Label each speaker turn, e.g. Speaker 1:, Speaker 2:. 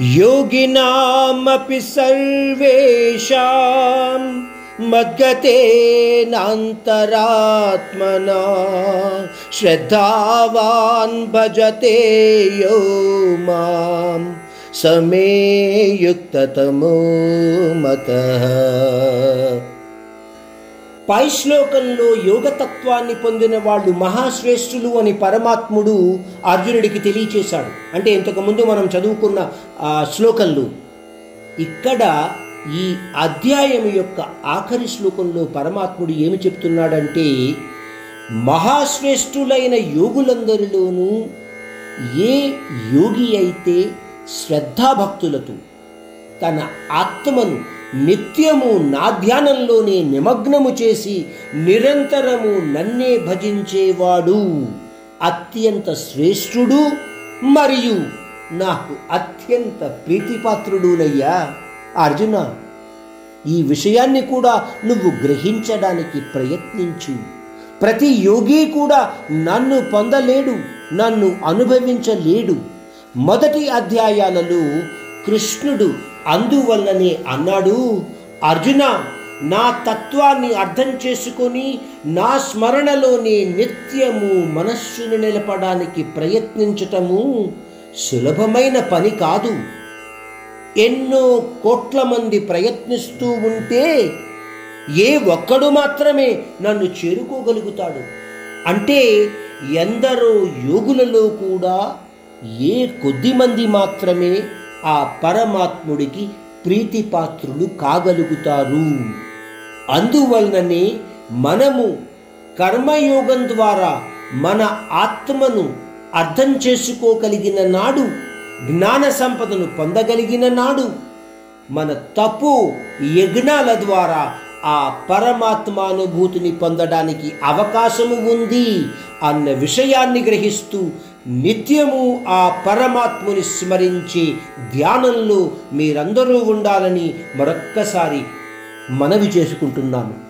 Speaker 1: योगिनामपि सर्वेषां मद्गतेनान्तरात्मना। श्रद्धावान् भजते यो मां समे युक्ततमो मतः పై శ్లోకంలో యోగతత్వాన్ని పొందిన వాళ్ళు మహాశ్రేష్ఠులు అని పరమాత్ముడు అర్జునుడికి తెలియచేశాడు. అంటే ఇంతకుముందు మనం చదువుకున్న శ్లోకంలు ఇక్కడ ఈ అధ్యాయం యొక్క ఆఖరి శ్లోకంలో పరమాత్ముడు ఏమి చెప్తున్నాడంటే మహాశ్రేష్ఠులైన యోగులందరిలోనూ ఏ యోగి అయితే శ్రద్ధాభక్తులతో తన ఆత్మను నిత్యము నా ధ్యానంలోనే నిమగ్నము చేసి నిరంతరము నన్నే భజించేవాడు. అత్యంత శ్రేష్ఠుడు మరియు నాకు అత్యంత ప్రీతిపాత్రుడునయ్యా అర్జున ఈ విషయాన్ని కూడా నువ్వు గ్రహించడానికి ప్రయత్నించు. ప్రతి యోగి కూడా నన్ను పొందలేడు నన్ను అనుభవించలేడు. మొదటి అధ్యాయాలలో కృష్ణుడు అందువల్లనే అన్నాడు అర్జున నా తత్వాన్ని అర్థం చేసుకొని నా స్మరణలోనే నిత్యము మనస్సును నిలపడానికి ప్రయత్నించటము సులభమైన పని కాదు. ఎన్నో కోట్ల మంది ప్రయత్నిస్తూ ఉంటే ఏ ఒక్కడు మాత్రమే నన్ను చేరుకోగలుగుతాడు. అంటే ఎందరో యోగులలో కూడా ఏ కొద్ది మంది మాత్రమే ఆ పరమాత్ముడికి ప్రీతిపాత్రులు కాగలుగుతారు. అందువలననే మనము కర్మయోగం ద్వారా మన ఆత్మను అర్థం చేసుకోగలిగిన నాడు జ్ఞాన సంపదను పొందగలిగిన నాడు మన తప్పు యజ్ఞాల ద్వారా ఆ పరమాత్మానుభూతిని పొందడానికి అవకాశము ఉంది అన్న విషయాన్ని గ్రహిస్తూ నిత్యము ఆ పరమాత్ముని స్మరించే ధ్యానంలో మీరందరూ ఉండాలని మరొక్కసారి మనవి చేసుకుంటున్నాను.